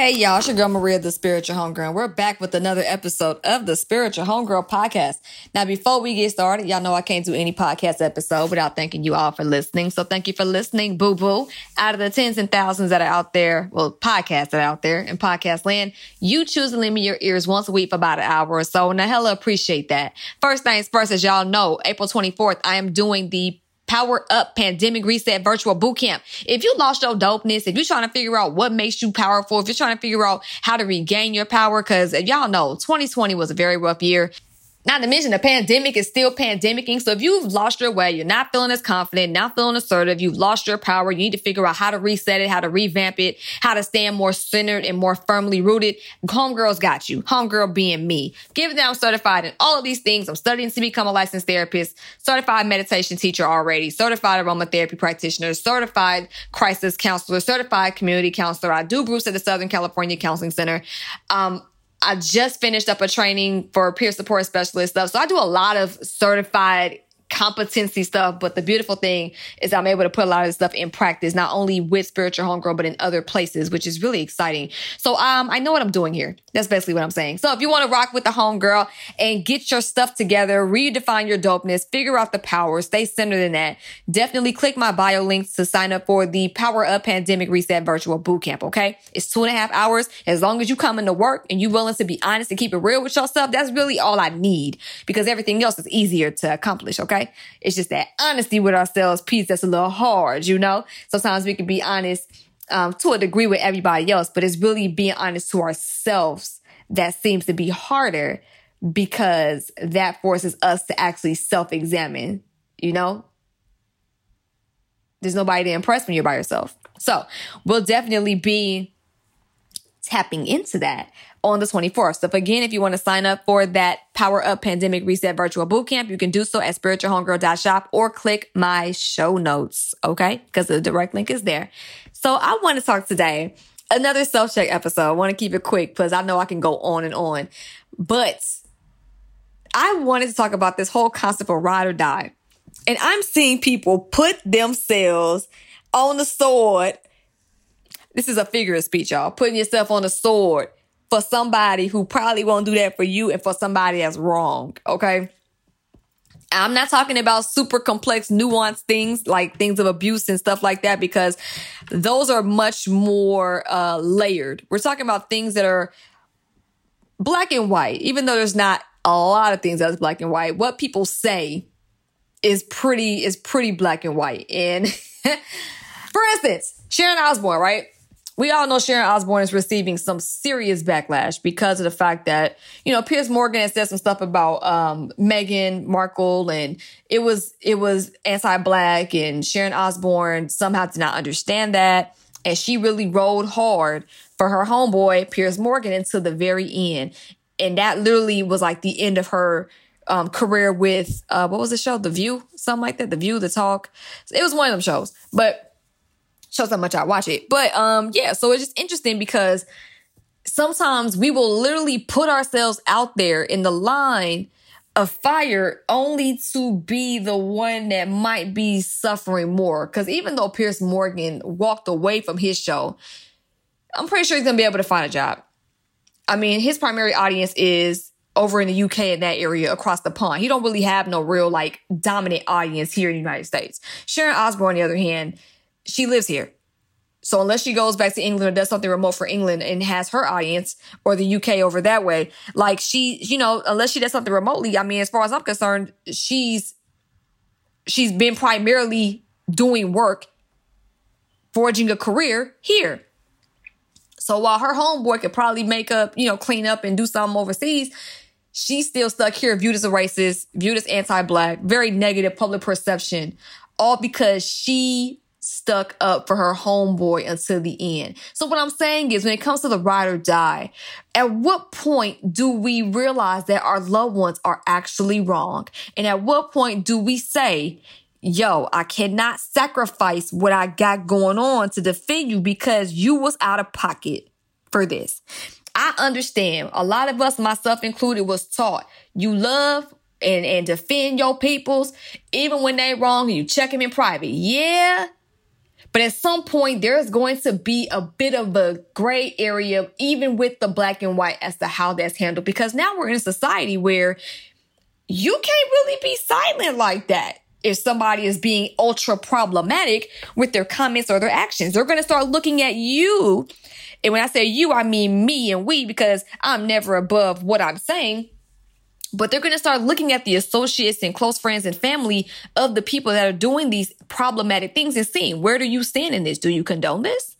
Hey y'all, it's your girl Maria, the Spiritual Homegirl. We're back with another episode of the Spiritual Homegirl podcast. Now, before we get started, y'all know I can't do any podcast episode without thanking you all for listening. So thank you for listening, boo boo. Out of the tens and thousands that are out there, well, podcasts that are out there in podcast land, you choose to lend me your ears once a week for about an hour or so. And I hella appreciate that. First things first, as y'all know, April 24th, I am doing the Power Up Pandemic Reset Virtual Bootcamp. If you lost your dopeness, if you're trying to figure out what makes you powerful, if you're trying to figure out how to regain your power, because uh, y'all know 2020 was a very rough year. Not to mention the pandemic is still pandemicing. So if you've lost your way, you're not feeling as confident, not feeling assertive, you've lost your power, you need to figure out how to reset it, how to revamp it, how to stand more centered and more firmly rooted. Homegirl's got you. Homegirl being me. Given that I'm certified in all of these things, I'm studying to become a licensed therapist, certified meditation teacher already, certified aromatherapy practitioner, certified crisis counselor, certified community counselor. I do Bruce at the Southern California Counseling Center. Um, I just finished up a training for peer support specialist stuff. So I do a lot of certified competency stuff. But the beautiful thing is I'm able to put a lot of this stuff in practice, not only with spiritual homegirl, but in other places, which is really exciting. So um, I know what I'm doing here. That's basically what I'm saying. So if you want to rock with the homegirl and get your stuff together, redefine your dopeness, figure out the power, stay centered in that, definitely click my bio links to sign up for the Power Up Pandemic Reset Virtual Bootcamp. Okay. It's two and a half hours. As long as you come into work and you willing to be honest and keep it real with yourself, that's really all I need because everything else is easier to accomplish. Okay. It's just that honesty with ourselves piece that's a little hard, you know? Sometimes we can be honest um, to a degree with everybody else, but it's really being honest to ourselves that seems to be harder because that forces us to actually self examine, you know? There's nobody to impress when you're by yourself. So we'll definitely be tapping into that on the 24th. So if, again, if you want to sign up for that Power Up Pandemic Reset Virtual Bootcamp, you can do so at spiritualhomegirl.shop or click my show notes. Okay. Because the direct link is there. So I want to talk today, another self check episode. I want to keep it quick because I know I can go on and on, but I wanted to talk about this whole concept of ride or die. And I'm seeing people put themselves on the sword. This is a figure of speech, y'all. Putting yourself on the sword for somebody who probably won't do that for you and for somebody that's wrong. Okay. I'm not talking about super complex, nuanced things like things of abuse and stuff like that because those are much more uh, layered. We're talking about things that are black and white, even though there's not a lot of things that's black and white. What people say is pretty is pretty black and white. And for instance, Sharon Osbourne, right? We all know Sharon Osbourne is receiving some serious backlash because of the fact that, you know, Piers Morgan has said some stuff about um, Meghan Markle and it was it was anti-black and Sharon Osbourne somehow did not understand that. And she really rode hard for her homeboy, Piers Morgan, until the very end. And that literally was like the end of her um, career with uh, what was the show? The View, something like that. The View, The Talk. It was one of them shows. But shows how much I watch it. But um, yeah, so it's just interesting because sometimes we will literally put ourselves out there in the line of fire only to be the one that might be suffering more. Because even though Piers Morgan walked away from his show, I'm pretty sure he's gonna be able to find a job. I mean, his primary audience is over in the UK in that area across the pond. He don't really have no real like dominant audience here in the United States. Sharon Osbourne, on the other hand, she lives here. So unless she goes back to England or does something remote for England and has her audience or the UK over that way, like she, you know, unless she does something remotely, I mean, as far as I'm concerned, she's she's been primarily doing work, forging a career here. So while her homeboy could probably make up, you know, clean up and do something overseas, she's still stuck here, viewed as a racist, viewed as anti-black, very negative public perception, all because she stuck up for her homeboy until the end. So what I'm saying is when it comes to the ride or die, at what point do we realize that our loved ones are actually wrong? And at what point do we say, yo, I cannot sacrifice what I got going on to defend you because you was out of pocket for this. I understand a lot of us, myself included, was taught you love and, and defend your peoples, even when they wrong, and you check them in private. Yeah. But at some point, there's going to be a bit of a gray area, even with the black and white as to how that's handled. Because now we're in a society where you can't really be silent like that if somebody is being ultra problematic with their comments or their actions. They're going to start looking at you. And when I say you, I mean me and we because I'm never above what I'm saying. But they're going to start looking at the associates and close friends and family of the people that are doing these problematic things and seeing where do you stand in this? Do you condone this?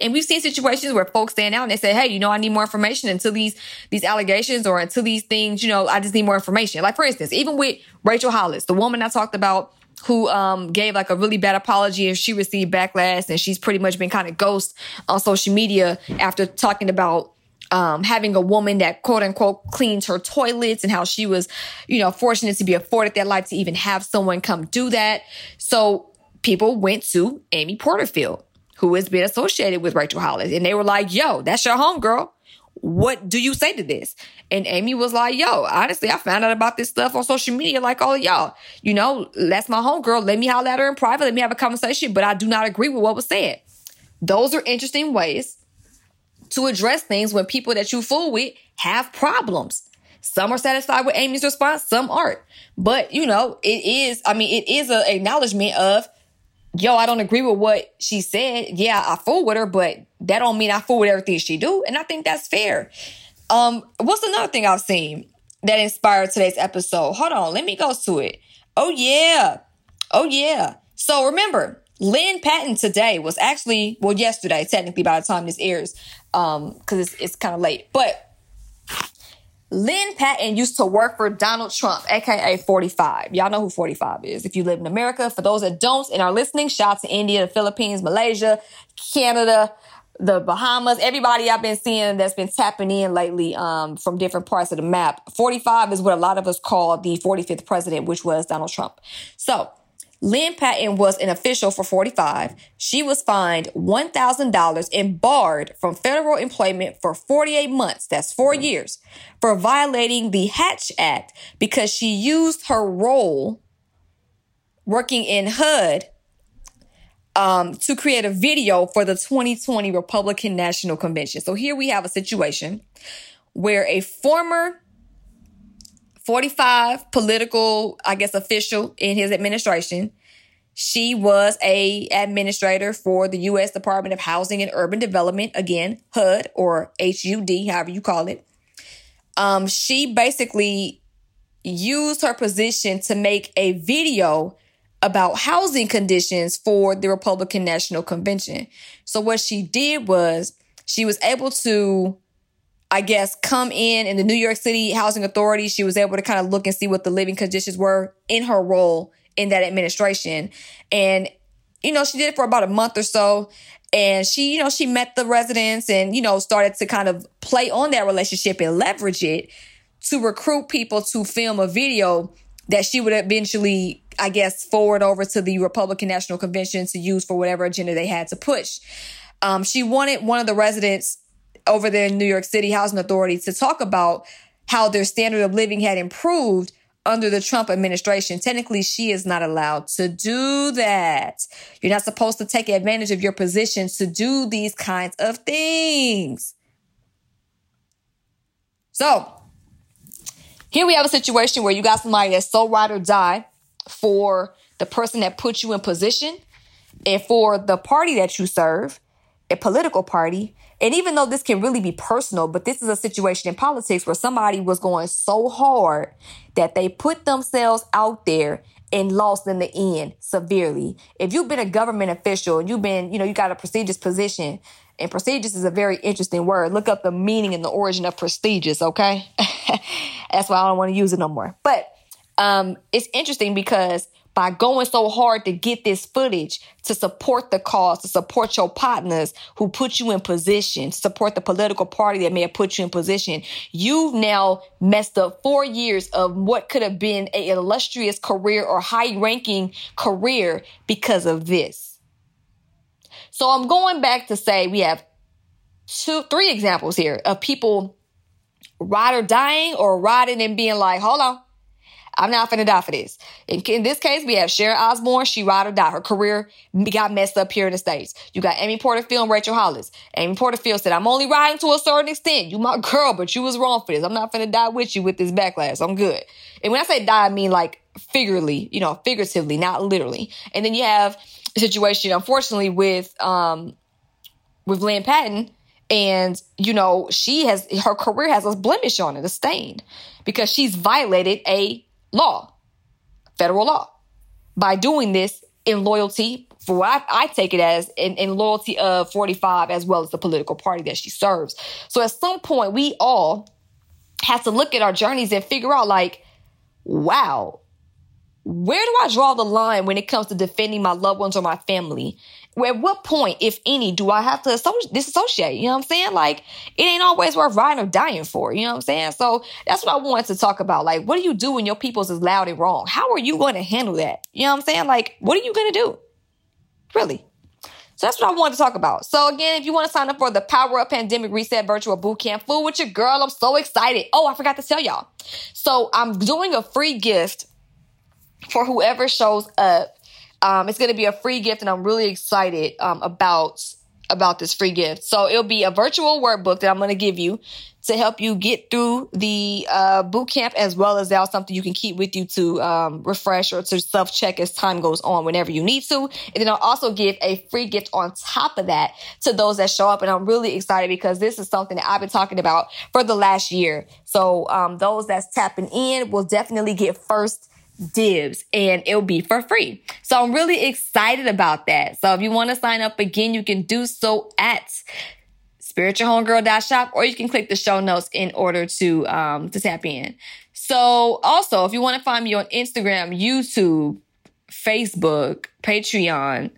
And we've seen situations where folks stand out and they say, Hey, you know, I need more information until these, these allegations or until these things, you know, I just need more information. Like, for instance, even with Rachel Hollis, the woman I talked about who um, gave like a really bad apology and she received backlash and she's pretty much been kind of ghost on social media after talking about um, having a woman that quote unquote cleans her toilets and how she was, you know, fortunate to be afforded that life to even have someone come do that. So people went to Amy Porterfield, who has been associated with Rachel Hollis, and they were like, yo, that's your homegirl. What do you say to this? And Amy was like, yo, honestly, I found out about this stuff on social media like all y'all. You know, that's my homegirl. Let me holler at her in private. Let me have a conversation, but I do not agree with what was said. Those are interesting ways to address things when people that you fool with have problems. Some are satisfied with Amy's response, some aren't. But, you know, it is, I mean, it is an acknowledgement of, yo, I don't agree with what she said. Yeah, I fool with her, but that don't mean I fool with everything she do. And I think that's fair. Um, what's another thing I've seen that inspired today's episode? Hold on, let me go to it. Oh yeah. Oh yeah. So remember, Lynn Patton today was actually, well, yesterday, technically by the time this airs, um, cause it's, it's kind of late, but Lynn Patton used to work for Donald Trump, aka 45. Y'all know who 45 is if you live in America. For those that don't and are listening, shout out to India, the Philippines, Malaysia, Canada, the Bahamas, everybody I've been seeing that's been tapping in lately um, from different parts of the map. 45 is what a lot of us call the 45th president, which was Donald Trump. So Lynn Patton was an official for 45. She was fined $1,000 and barred from federal employment for 48 months, that's four years, for violating the Hatch Act because she used her role working in HUD um, to create a video for the 2020 Republican National Convention. So here we have a situation where a former 45 political, I guess, official in his administration. She was a administrator for the U.S. Department of Housing and Urban Development, again, HUD or HUD, however you call it. Um, she basically used her position to make a video about housing conditions for the Republican National Convention. So what she did was she was able to I guess, come in in the New York City Housing Authority. She was able to kind of look and see what the living conditions were in her role in that administration. And, you know, she did it for about a month or so. And she, you know, she met the residents and, you know, started to kind of play on that relationship and leverage it to recruit people to film a video that she would eventually, I guess, forward over to the Republican National Convention to use for whatever agenda they had to push. Um, she wanted one of the residents over there in New York City Housing Authority to talk about how their standard of living had improved under the Trump administration. Technically, she is not allowed to do that. You're not supposed to take advantage of your position to do these kinds of things. So, here we have a situation where you got somebody that's so ride or die for the person that put you in position and for the party that you serve, a political party, and even though this can really be personal, but this is a situation in politics where somebody was going so hard that they put themselves out there and lost in the end severely. If you've been a government official and you've been, you know, you got a prestigious position, and prestigious is a very interesting word. Look up the meaning and the origin of prestigious, okay? That's why I don't want to use it no more. But um, it's interesting because by going so hard to get this footage to support the cause, to support your partners who put you in position, to support the political party that may have put you in position, you've now messed up four years of what could have been an illustrious career or high ranking career because of this. So I'm going back to say we have two, three examples here of people ride or dying or riding and being like, hold on. I'm not finna die for this. In, in this case, we have Sharon Osbourne. She ride or die. Her career got messed up here in the States. You got Amy Porterfield and Rachel Hollis. Amy Porterfield said, I'm only riding to a certain extent. You my girl, but you was wrong for this. I'm not finna die with you with this backlash. I'm good. And when I say die, I mean like figuratively, you know, figuratively, not literally. And then you have a situation, unfortunately, with, um, with Lynn Patton and, you know, she has, her career has a blemish on it, a stain, because she's violated a law, federal law, by doing this in loyalty for what I, I take it as in, in loyalty of 45 as well as the political party that she serves. So at some point, we all have to look at our journeys and figure out like, wow, where do I draw the line when it comes to defending my loved ones or my family? At what point, if any, do I have to disassociate? You know what I'm saying? Like, it ain't always worth riding or dying for. You know what I'm saying? So that's what I wanted to talk about. Like, what do you do when your people's is loud and wrong? How are you going to handle that? You know what I'm saying? Like, what are you going to do? Really? So that's what I wanted to talk about. So again, if you want to sign up for the Power Up Pandemic Reset Virtual Bootcamp, fool with your girl, I'm so excited. Oh, I forgot to tell y'all. So I'm doing a free gift for whoever shows up. Um, it's going to be a free gift, and I'm really excited um, about about this free gift. So it'll be a virtual workbook that I'm going to give you to help you get through the uh, boot camp, as well as that's something you can keep with you to um, refresh or to self check as time goes on whenever you need to. And then I'll also give a free gift on top of that to those that show up. And I'm really excited because this is something that I've been talking about for the last year. So um, those that's tapping in will definitely get first dibs and it'll be for free. So I'm really excited about that. So if you want to sign up again, you can do so at spiritualhomegirl.shop or you can click the show notes in order to um to tap in. So also if you want to find me on Instagram, YouTube, Facebook, Patreon,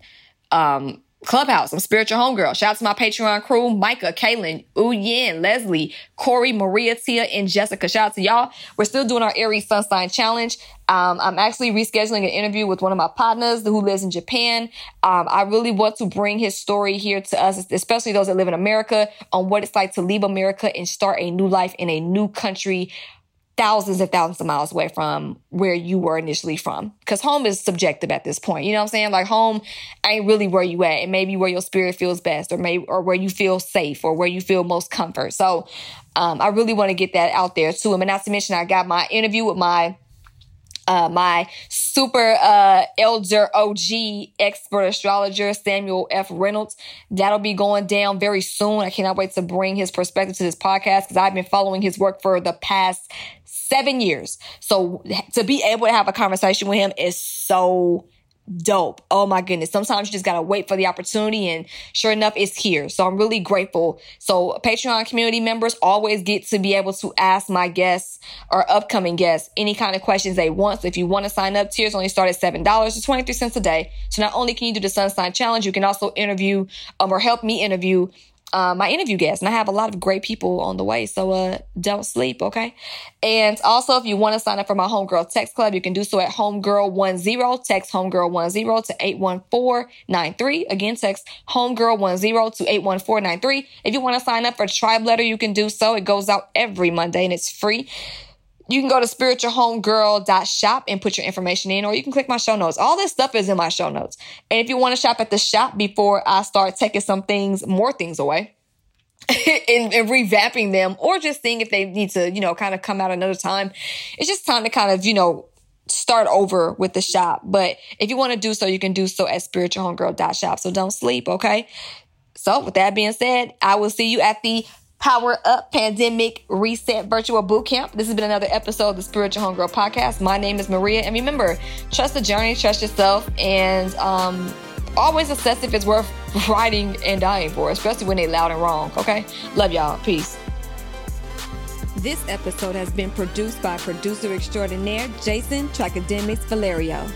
um, Clubhouse. I'm Spiritual Homegirl. Shout out to my Patreon crew, Micah, Kaylin, Uyen, Leslie, Corey, Maria, Tia, and Jessica. Shout out to y'all. We're still doing our Aries Sun Sign Challenge. Um, I'm actually rescheduling an interview with one of my partners who lives in Japan. Um, I really want to bring his story here to us, especially those that live in America, on what it's like to leave America and start a new life in a new country thousands and thousands of miles away from where you were initially from. Because home is subjective at this point. You know what I'm saying? Like home ain't really where you at. It may be where your spirit feels best or maybe or where you feel safe or where you feel most comfort. So um, I really want to get that out there too. And not to mention I got my interview with my uh, my super uh, elder OG expert astrologer, Samuel F. Reynolds. That'll be going down very soon. I cannot wait to bring his perspective to this podcast because I've been following his work for the past seven years. So to be able to have a conversation with him is so dope. Oh my goodness. Sometimes you just gotta wait for the opportunity and sure enough, it's here. So I'm really grateful. So Patreon community members always get to be able to ask my guests or upcoming guests any kind of questions they want. So if you want to sign up, tiers only start at $7 to 23 cents a day. So not only can you do the Sun Sign Challenge, you can also interview um, or help me interview uh, my interview guests, and I have a lot of great people on the way. So uh, don't sleep, okay? And also, if you want to sign up for my Homegirl Text Club, you can do so at Homegirl10. Text Homegirl10 to 81493. Again, text Homegirl10 to 81493. If you want to sign up for Tribe Letter, you can do so. It goes out every Monday and it's free you can go to spiritualhomegirl.shop and put your information in, or you can click my show notes. All this stuff is in my show notes. And if you want to shop at the shop before I start taking some things, more things away, and, and, revamping them, or just seeing if they need to, you know, kind of come out another time, it's just time to kind of, you know, start over with the shop. But if you want to do so, you can do so at spiritualhomegirl.shop. So don't sleep, okay? So with that being said, I will see you at the Power Up Pandemic Reset Virtual Bootcamp. This has been another episode of the Spiritual Homegirl Podcast. My name is Maria, and remember, trust the journey, trust yourself, and um, always assess if it's worth riding and dying for, especially when they're loud and wrong. Okay, love y'all. Peace. This episode has been produced by producer extraordinaire Jason Tracademics Valerio.